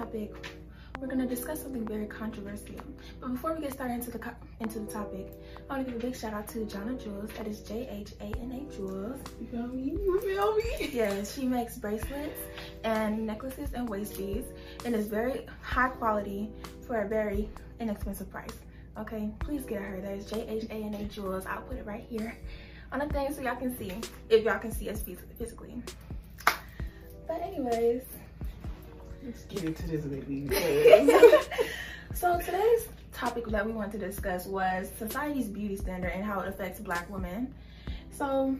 topic, we're going to discuss something very controversial. But before we get started into the into the topic, I want to give a big shout out to Jhana Jewels. That is J H A N A Jewels. You feel me? You feel me? Yes, she makes bracelets and necklaces and waist beads, and it's very high quality for a very inexpensive price. Okay, please get her. That is J H A N A Jewels. I'll put it right here on the thing so y'all can see if y'all can see us physically. But anyways, let's get into this baby. so today's topic that we want to discuss was society's beauty standard and how it affects black women. So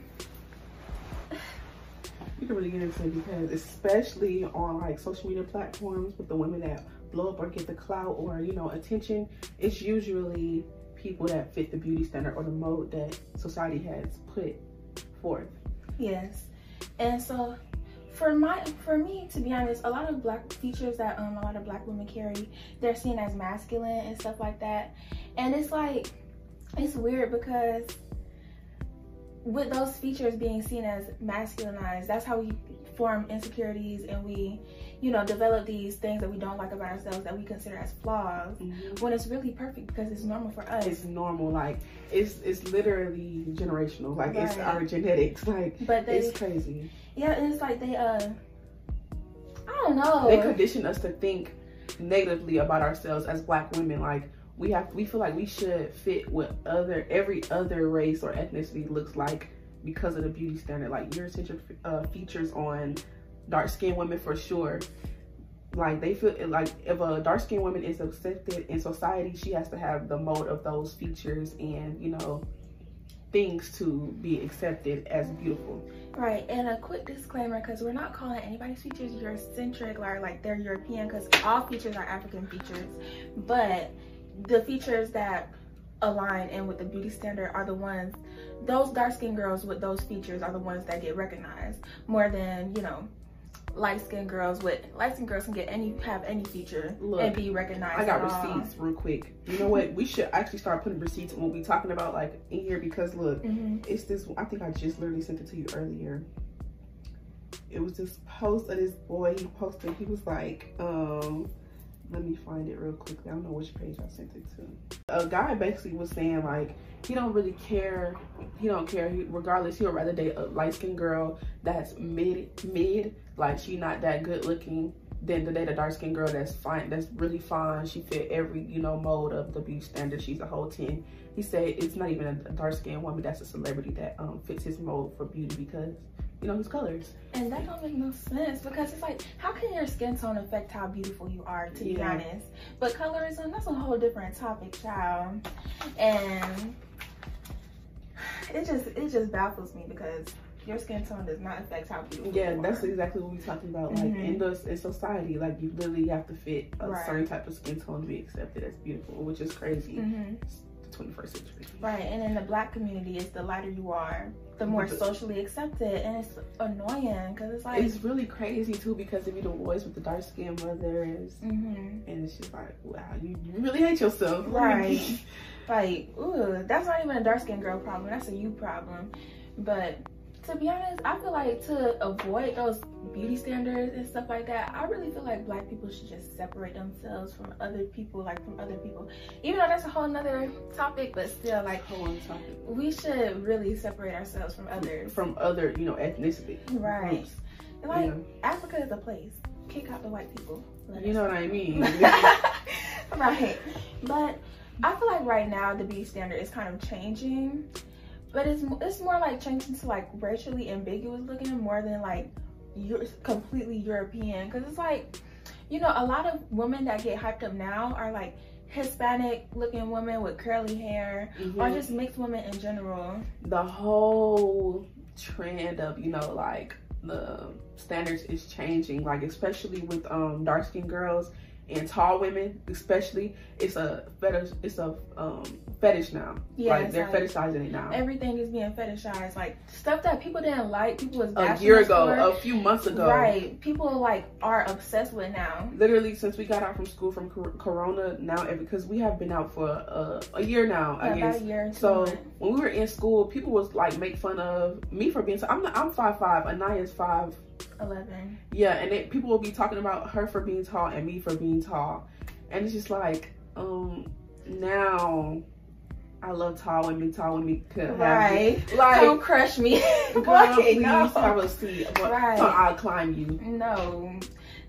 you can really get into it because especially on like social media platforms with the women that blow up or get the clout or you know attention, it's usually people that fit the beauty standard or the mode that society has put forth. Yes. And so for my for me to be honest, a lot of black features that um a lot of black women carry, they're seen as masculine and stuff like that. And it's like it's weird because with those features being seen as masculinized, that's how we form insecurities and we you know, develop these things that we don't like about ourselves that we consider as flaws mm-hmm. when it's really perfect because it's normal for us. It's normal, like it's it's literally generational, like right. it's our genetics, like but they, it's crazy. Yeah, and it's like they uh, I don't know. They condition us to think negatively about ourselves as Black women, like we have we feel like we should fit what other every other race or ethnicity looks like because of the beauty standard like Eurocentric uh, features on dark skinned women for sure. Like they feel like if a dark skinned woman is accepted in society, she has to have the mode of those features and, you know, things to be accepted as beautiful. Right, and a quick disclaimer because we're not calling anybody's features Eurocentric or like they're European because all features are African features, but the features that align and with the beauty standard are the ones, those dark skinned girls with those features are the ones that get recognized more than, you know, light skinned girls with light skinned girls can get any have any feature Look, and be recognized. I got receipts real quick. You know what? we should actually start putting receipts when we talking about like in here because look, mm -hmm. it's this. I think I just literally sent it to you earlier. It was this post of this boy. He posted. He was like, um, let me find it real quickly. I don't know which page I sent it to. A guy basically was saying like he don't really care. He don't care. He, regardless, he would rather date a light skinned girl that's mid mid, like she not that good looking, than to date a dark skinned girl that's fine, that's really fine. She fit every you know mode of the beauty standard. She's a whole ten. He said it's not even a dark skinned woman that's a celebrity that um, fits his mold for beauty because you know, his colors. And that don't make no sense because it's like, how can your skin tone affect how beautiful you are, to yeah. be honest? But colorism, that's a whole different topic, child. And it just it just baffles me because your skin tone does not affect how beautiful you are. yeah that's exactly what we're talking about like mm -hmm. in mm-hmm. the in society like you literally have to fit a right. certain type of skin tone to be accepted as beautiful which is crazy mm -hmm. 21st century. Right and in the black community it's the lighter you are the more socially accepted and it's annoying because it's like it's really crazy too because if you the boys with the dark skin mothers mm -hmm. and it's just like wow you, you really hate yourself. Right. Like ooh that's not even a dark skin girl problem that's a you problem. But to be honest, I feel like to avoid those beauty standards and stuff like that, I really feel like black people should just separate themselves from other people, like from other people. Even though that's a whole nother topic, but still like whole topic. We should really separate ourselves from others. From other, you know, ethnicity. Right. Groups. And like yeah. Africa is a place. Kick out the white people. You know what I mean? right. But I feel like right now the beauty standard is kind of changing but it's it's more like changing to like racially ambiguous looking more than like you're completely European because it's like you know a lot of women that get hyped up now are like Hispanic looking women with curly hair mm -hmm. or mm-hmm. just mixed women in general. The whole trend of you know like the standards is changing like especially with um dark skinned girls and tall women especially it's a fetish it's a um fetish now. Yeah like they're like, fetishizing it now. Everything is being fetishized. Like stuff that people didn't like people was a year ago for, a few months ago. Right. People like are obsessed with now. Literally since we got out from school from corona now because we have been out for a, a year now yeah, i guess. a year so months when we were in school, people was like make fun of me for being. So I'm I'm five five. Anaya's five. Eleven. Yeah, and it, people will be talking about her for being tall and me for being tall, and it's just like um now I love tall women. Tall women could right. have like don't crush me. girl, Boy, please no. have a seat. Right. I'll climb you. No,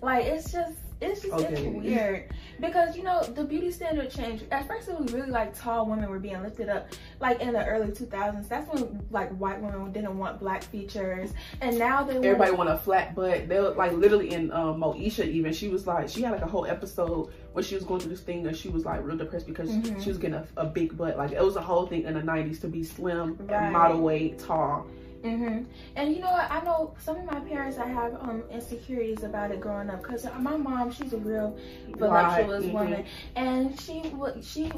like it's just it's just Okay. it's weird because you know the beauty standard changed. At first, it was really like tall women were being lifted up, like in the early 2000s. That's when like white women didn't want black features, and now they Everybody want. want a flat butt. They were like literally in um, Moesha even. She was like she had like a whole episode where she was going through this thing and she was like real depressed because Mhm. she was getting a, a big butt. Like it was a whole thing in the nineties to be slim, Right. model weight, tall. Hmm And you know what? I know some of my parents I have um insecurities about it growing up because my mom, she's a real voluptuous Right, woman, and she would she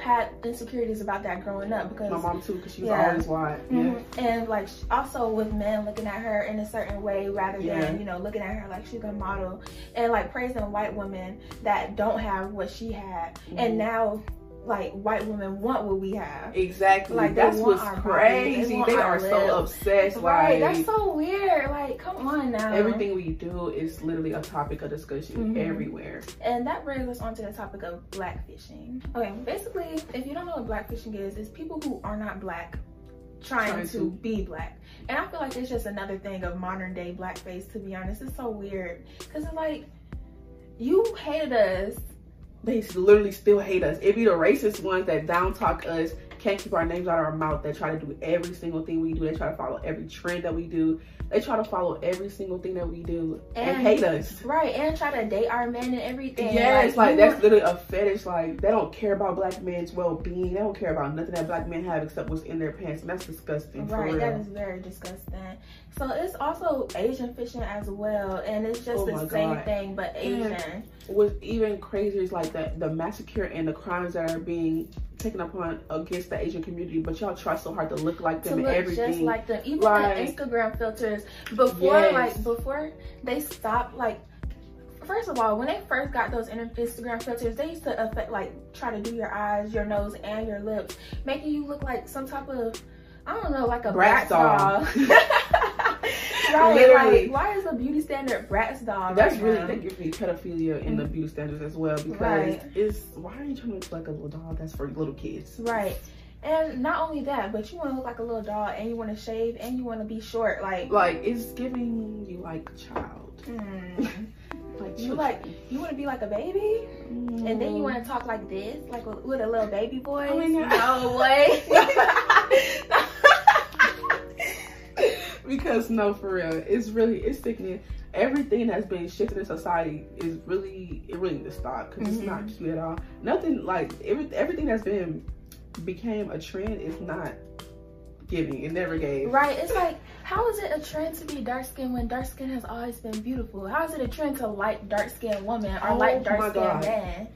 had insecurities about that growing up because My mom too, because she was Yeah. always wide. Mhm. And like also with men looking at her in a certain way rather Yeah. than you know looking at her like she's a model and like praising white women that don't have what she had Mhm. and now like white women want what we have. Exactly. Like, That's what's crazy. they They, are so obsessed. Right, Like that's so weird. Like, come on now. everything we do is literally a topic of discussion Mhm. everywhere. And that brings us on to the topic of blackfishing. Okay, basically, if you don't know what blackfishing is, it's people who are not black trying, Trying to, to. be black. And I feel like it's just another thing of modern day blackface, to be honest. It's so weird. Because it's like, you hated us. They literally still hate us. It be the racist ones that down talk us, can't keep our names out of our mouth, that try to do every single thing we do. They try to follow every trend that we do. They try to follow every single thing that we do and, And- hate us. Right, and try to date our men and everything. Yes, like you that's were- literally a fetish. Like they don't care about black men's well being. They don't care about nothing that black men have except what's in their pants, and that's disgusting. Right, that is very disgusting. So it's also Asian fishing as well, and it's just Oh the same God. thing, but And- Asian. What's even crazier is like the the massacre and the crimes that are being taken upon against the Asian community, but y'all try so hard to look like to them and look everything. just like them. Even Like- the Instagram filters before, Yes. like before they stopped, like first of all, when they first got those Instagram filters, they used to affect like try to do your eyes, your nose, and your lips, making you look like some type of I don't know, like a Bratz Bratz doll. right? Literally. Like, why is the beauty standard Bratz doll? That's right really now? thinking for pedophilia in the beauty standards as well because Right. it's why are you trying to look like a little dog that's for little kids? Right. And not only that, but you want to look like a little doll, and you want to shave, and you want to be short. Like, Like it's giving you like a child. mm. Like you like you want to be like a baby, Mm. and then you want to talk like this, like with with a little baby voice. Oh my God. no way. because no, for real, it's really it's sickening. Everything that's been shifted in society is really it really needs to stop because it's not mm-hmm. cute at all. Nothing like every, everything that's been became a trend is not giving. It never gave. right? It's like, how is it a trend to be dark skinned when dark skin has always been beautiful? How is it a trend to like dark skinned woman or Oh like dark skinned man?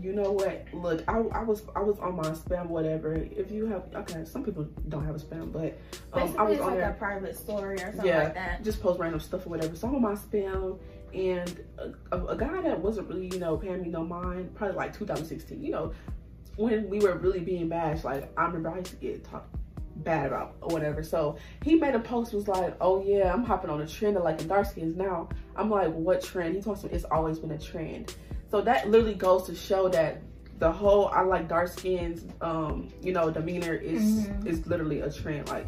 You know what? Look, I, I was I was on my spam whatever. If you have okay, some people don't have a spam, but um, Basically, I was it's on like there. a private story or something Yeah. like that. just post random stuff or whatever. So I'm on my spam, and a, a, a guy that wasn't really, you know, paying me no mind, probably like 2016, you know, when we were really being bashed. Like I remember I used to get talked bad about or whatever. So he made a post was like, "Oh yeah, I'm hopping on a trend of like the dark skins now." I'm like, "What trend?" He told me it's always been a trend. So that literally goes to show that the whole I like dark skins, um, you know, demeanor is Mhm. is literally a trend. Like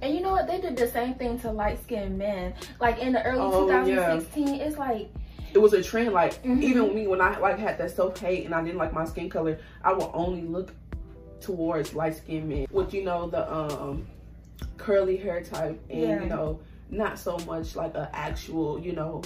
And you know what? They did the same thing to light skinned men. Like in the early Oh, yeah. 2016, it's like it was a trend. Like Mhm. even me when I like had that self hate and I didn't like my skin color, I would only look towards light skinned men with you know the um curly hair type and Yeah. you know not so much like a actual you know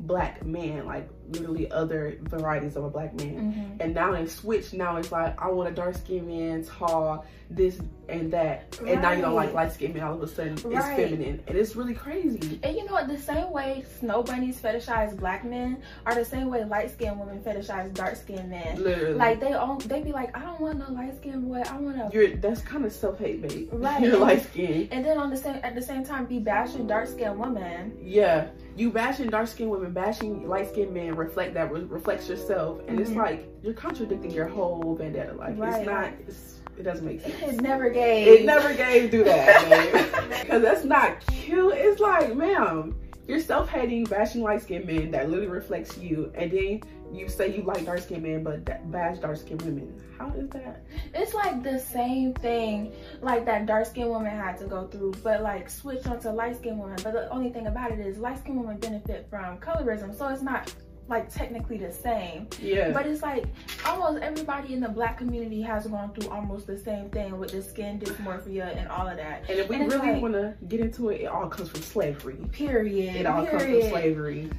black man like literally other varieties of a black man. mhm. And now they switched. Now it's like I want a dark skinned man, tall, this and that. And now you don't like light skinned men. All of a sudden, it's feminine, and it's really crazy. And you know what? The same way snow bunnies fetishize black men are the same way light skinned women fetishize dark skinned men. Literally, Like they all they be like, I don't want no light skinned boy. I want a you're that's kind of self hate, babe. Right. You're light skinned. and then on the same at the same time be bashing dark skinned women. Yeah, you bashing dark skinned women, bashing light skinned men reflect that re- reflects yourself, and it's Mhm. like you're contradicting your whole vendetta. Like Right. it's not. It's, It doesn't make sense. It never gave. It never gave do that, Because that's not cute. It's like, ma'am, you're self-hating, bashing light-skinned men that literally reflects you, and then you say you like dark-skinned men, but bash dark-skinned women. How is that? It's like the same thing, like that dark-skinned woman had to go through, but like switch onto light-skinned woman. But the only thing about it is light-skinned women benefit from colorism, so it's not like technically the same. Yeah. But it's like almost everybody in the black community has gone through almost the same thing with the skin dysmorphia and all of that. And if we and really like, want to get into it, it all comes from slavery. Period. It all period. comes from slavery.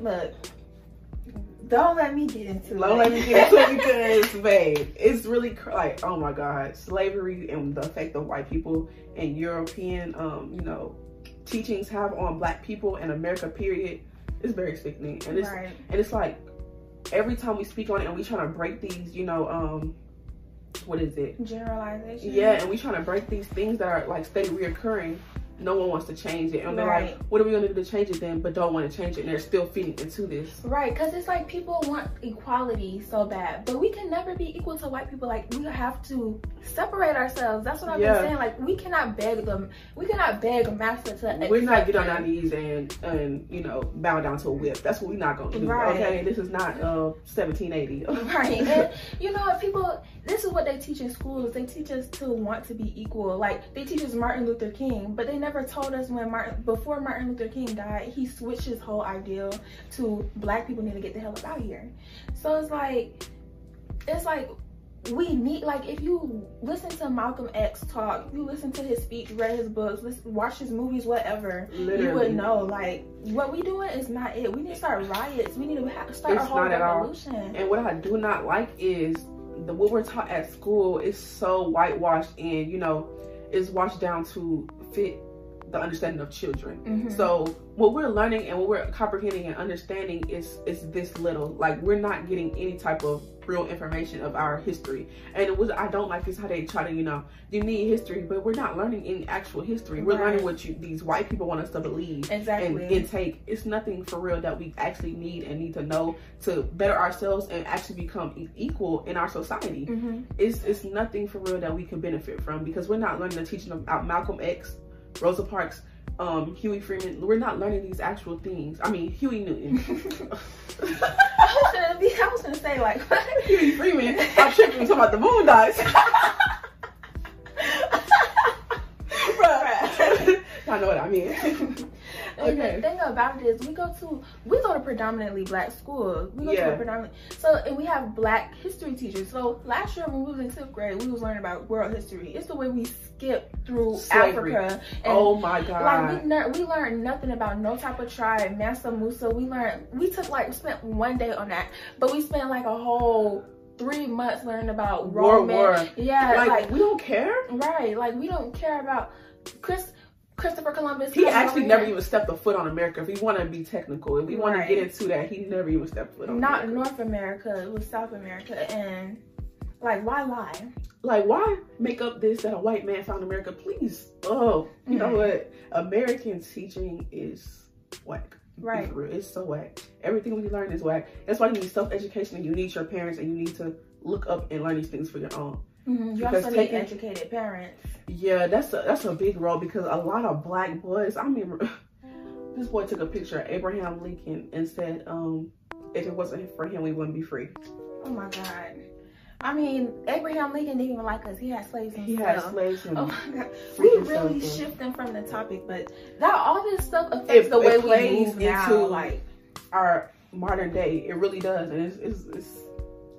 Look. Don't let me get into Don't it. Don't let me get into it because, babe, it's really like, oh my God, slavery and the effect of white people and European, um, you know, teachings have on black people in America, period it's very sickening. And it's right. and it's like every time we speak on it and we trying to break these you know um what is it? Generalization yeah and we trying to break these things that are like steady reoccurring no one wants to change it. And they're like, what are we gonna do to change it then? But don't want to change it. And they're still feeding into this. Right, because it's like people want equality so bad, but we can never be equal to white people. Like we have to separate ourselves. That's what I've yeah. been saying. Like we cannot beg them. We cannot beg a master to. We're not get on our knees and and you know bow down to a whip. That's what we're not gonna do. Right. Okay, this is not uh 1780. right, and you know people. This is what they teach in schools. They teach us to want to be equal. Like they teach us Martin Luther King, but they never told us when Martin, before Martin Luther King died, he switched his whole ideal to black people need to get the hell up out here. So it's like, it's like we need like if you listen to Malcolm X talk, you listen to his speech, read his books, listen, watch his movies, whatever, Literally. you would know like what we doing is not it. We need to start riots. We need to have, start it's a whole revolution. And what I do not like is the what we're taught at school is so whitewashed and you know is washed down to fit the understanding of children. Mm-hmm. So what we're learning and what we're comprehending and understanding is is this little. Like we're not getting any type of real information of our history. And it was I don't like is how they try to, you know, you need history, but we're not learning any actual history. We're right. learning what you these white people want us to believe exactly. and intake. It's nothing for real that we actually need and need to know to better ourselves and actually become equal in our society. Mm-hmm. It's it's nothing for real that we can benefit from because we're not learning the teaching about Malcolm X Rosa Parks, um, Huey Freeman. We're not learning these actual things. I mean, Huey Newton. I was gonna be. I was gonna say like Huey Freeman. I'm tripping talking about the moon Boondocks. I know what I mean. Okay. the thing about it is we go to we go to predominantly black schools. We go yeah. to a predominantly so and we have black history teachers. So last year when we was in fifth grade, we was learning about world history. It's the way we skip through Slavery. Africa. oh my god. Like we learned we learned nothing about no type of tribe, Mansa Musa. We learned we took like we spent one day on that, but we spent like a whole three months learning about Roman. War, war. Yeah, like, like we don't care. Right, like we don't care about Chris Christopher Columbus. He actually never even stepped a foot on America. If we want to be technical, if we want to get into that, he never even stepped foot on. Not America. North America. It was South America, and like, why lie? Like, why make up this that a white man found America? Please, oh, you know what? American teaching is whack. Right. It's so whack. Everything we learn is whack. That's why you need self education and you need your parents and you need to look up and learn these things for your own. Mm-hmm. You also taking, need educated parents. Yeah, that's a that's a big role because a lot of black boys. I remember this boy took a picture of Abraham Lincoln and said, um, "If it wasn't for him, we wouldn't be free." Oh my God. I mean, Abraham Lincoln didn't even like us. He had slaves himself. He had slaves himself. Oh my God. We really shifting from the topic, but that all this stuff affects it, the way we move now. Like our modern day, it really does, and it's, it's, it's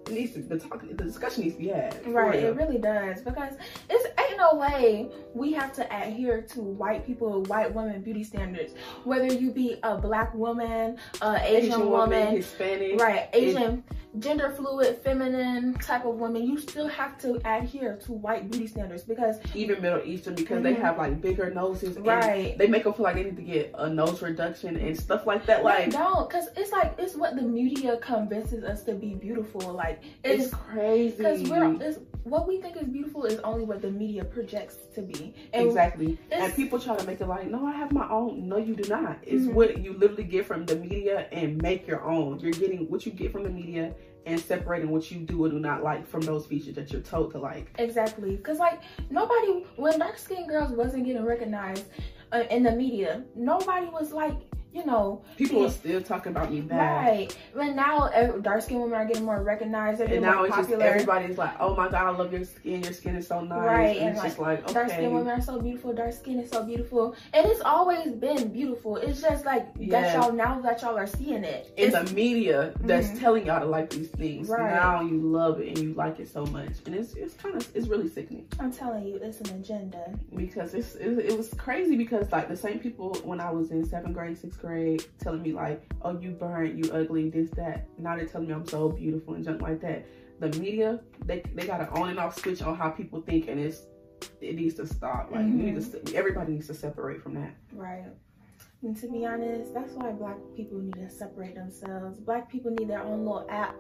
it needs to, the talk, the discussion needs to be had. Right, it really does because it's ain't no way we have to adhere to white people, white women beauty standards. Whether you be a black woman, a Asian, Asian woman, woman, Hispanic, right, Asian, it, gender fluid, feminine type of woman, you still have to adhere to white beauty standards because even Middle Eastern because mm-hmm. they have like bigger noses, right? They make them feel like they need to get a nose reduction and stuff like that. Like they don't, because it's like it's what the media convinces us to be beautiful, like it's, it's crazy because we're it's, what we think is beautiful is only what the media projects to be. And exactly. And people try to make it like, no, I have my own. No, you do not. It's mm-hmm. what you literally get from the media and make your own. You're getting what you get from the media and separating what you do or do not like from those features that you're told to like. Exactly. Because, like, nobody, when dark skinned girls wasn't getting recognized uh, in the media, nobody was like, you know, people are still talking about me bad. Right. But now dark skinned women are getting more recognized. and now it's popular. just everybody's like, oh my god, I love your skin. Your skin is so nice. Right. And, and it's like, just like okay. dark skinned women are so beautiful. Dark skin is so beautiful, and it's always been beautiful. It's just like yeah. that y'all now that y'all are seeing it in the media that's mm-hmm. telling y'all to like these things. Right. Now you love it and you like it so much, and it's it's kind of it's really sickening. I'm telling you, it's an agenda. Because it's it, it was crazy because like the same people when I was in seventh grade, sixth grade, telling me me like, oh, you burnt, you ugly, this, that. Now they're telling me I'm so beautiful and junk like that. The media, they, they got an on and off switch on how people think and it's, it needs to stop. Like, mm-hmm. need to, everybody needs to separate from that. Right. And to be honest, that's why black people need to separate themselves. Black people need their own little app.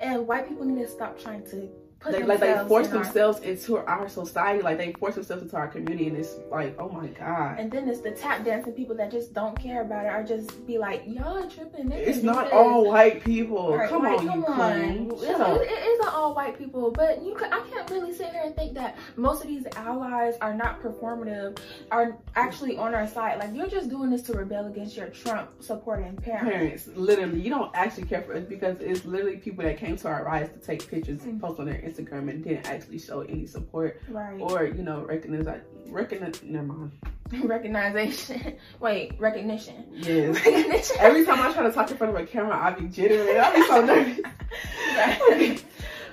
And white people need to stop trying to they, like they force in themselves our, into our society, like they force themselves into our community, and it's like, oh my god. And then it's the tap dancing people that just don't care about it, or just be like, y'all tripping. It's not all white people. Right, come on, come on. It's, it, it isn't all white people, but you, I can't really sit here and think that most of these allies are not performative, are actually on our side. Like you're just doing this to rebel against your Trump supporting parents. Parents, literally, you don't actually care for us because it's literally people that came to our riots to take pictures, mm-hmm. post on their Instagram and didn't actually show any support. Right. Or, you know, recognize recognize never mind. Recognition. Wait, recognition. Yes. Recognition. Every time I try to talk in front of a camera, I be jittery I be so nervous. right.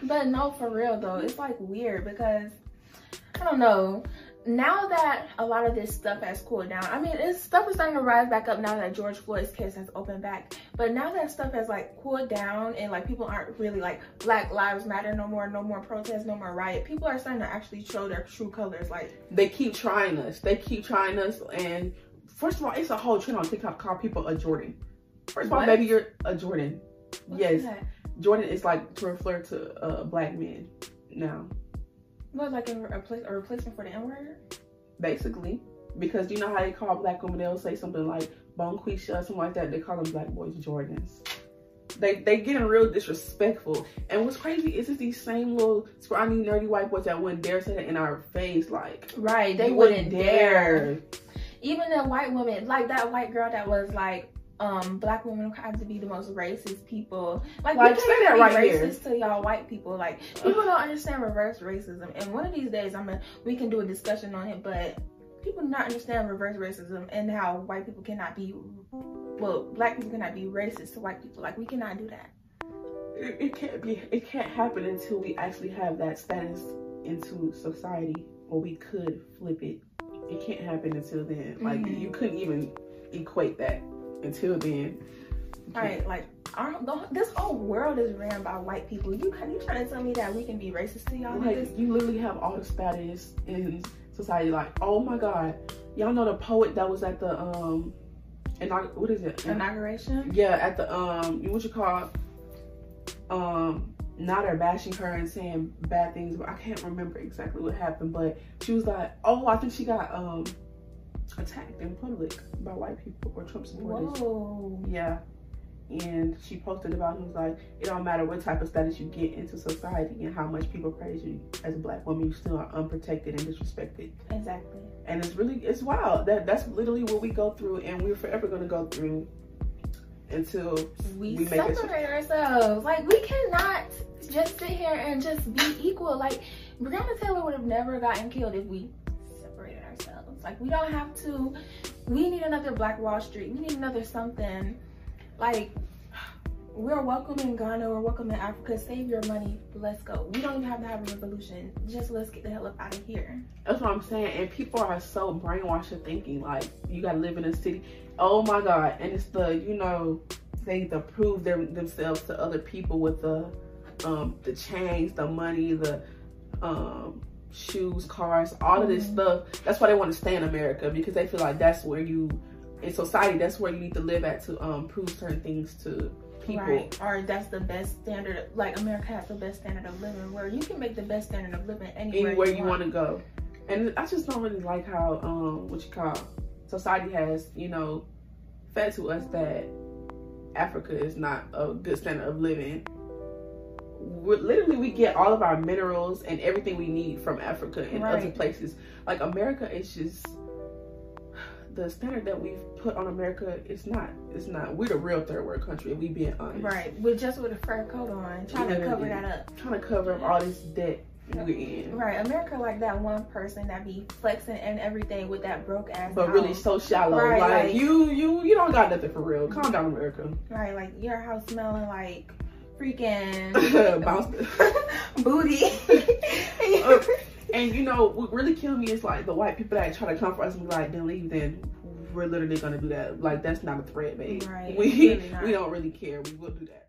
But no, for real though, it's like weird because I don't know now that a lot of this stuff has cooled down, I mean, it's stuff is starting to rise back up now that George Floyd's case has opened back. But now that stuff has like cooled down and like people aren't really like Black Lives Matter no more, no more protests, no more riot. People are starting to actually show their true colors. Like they keep trying us. They keep trying us. And first of all, it's a whole trend on TikTok called people a Jordan. First of all, maybe you're a Jordan. What's yes, that? Jordan is like to refer to uh, black men now. What, like a, a, a replacement for the N word? Basically. Because do you know how they call black women, they'll say something like Bonquisha or something like that. They call them black boys Jordans. They they getting real disrespectful. And what's crazy is it's these same little scrawny, nerdy white boys that wouldn't dare say that in our face. Like, right, they wouldn't, wouldn't dare. dare. Even the white woman, like that white girl that was like, um black women have to be the most racist people like, like we can't say that right racist here. to y'all white people like people don't understand reverse racism and one of these days i'm gonna we can do a discussion on it but people do not understand reverse racism and how white people cannot be well black people cannot be racist to white people like we cannot do that it, it can't be it can't happen until we actually have that status into society or we could flip it it can't happen until then like mm-hmm. you couldn't even equate that until then. Right, like our, this whole world is ran by white people. You you trying to tell me that we can be racist to y'all? Like you literally have all the status in society. Like, oh my god, y'all know the poet that was at the um, inaug- what is it? Inauguration. Yeah, at the um, what you call um, now they're bashing her and saying bad things. But I can't remember exactly what happened. But she was like, oh, I think she got um attacked in public by white people or Trump supporters. Whoa. Yeah. And she posted about it was like, it don't matter what type of status you get into society and how much people praise you as a black woman, you still are unprotected and disrespected. Exactly. And it's really it's wild. That that's literally what we go through and we're forever gonna go through until we, we separate ourselves. Like we cannot just sit here and just be equal. Like Breonna Taylor would have never gotten killed if we separated ourselves. like we don't have to, we need another Black Wall Street. We need another something. Like we're welcome in Ghana, we're welcome in Africa. Save your money. Let's go. We don't even have to have a revolution. Just let's get the hell up out of here. That's what I'm saying. And people are so brainwashed to thinking like you gotta live in a city. Oh my God. And it's the, you know, they to prove them themselves to other people with the um the chains, the money, the um shoes, cars, all of this mm-hmm. stuff. That's why they want to stay in America because they feel like that's where you, in society, that's where you need to live at to um, prove certain things to people. Right. Or that's the best standard. Like America has the best standard of living, where you can make the best standard of living anywhere, anywhere you, you want to go. And I just don't really like how um what you call society has you know fed to us that Africa is not a good standard of living. We're, literally, we get all of our minerals and everything we need from Africa and Right. other places. Like America is just the standard that we've put on America. is not. It's not. We're the real third world country. We being honest, Right, with just with a fur coat on, trying to cover that up. Trying to cover up all this debt we're in. Right, America like that one person that be flexing and everything with that broke ass. but really so shallow. Right, like, like- you, you, you don't got nothing for real. Calm down, America. right, like your house smelling like freaking Bounce. booty. Uh, and you know, what really killed me is like the white people that try to come for us and be like, then leave. Then we're literally gonna do that. Like that's not a threat, babe. Right, We really we don't really care. We will do that.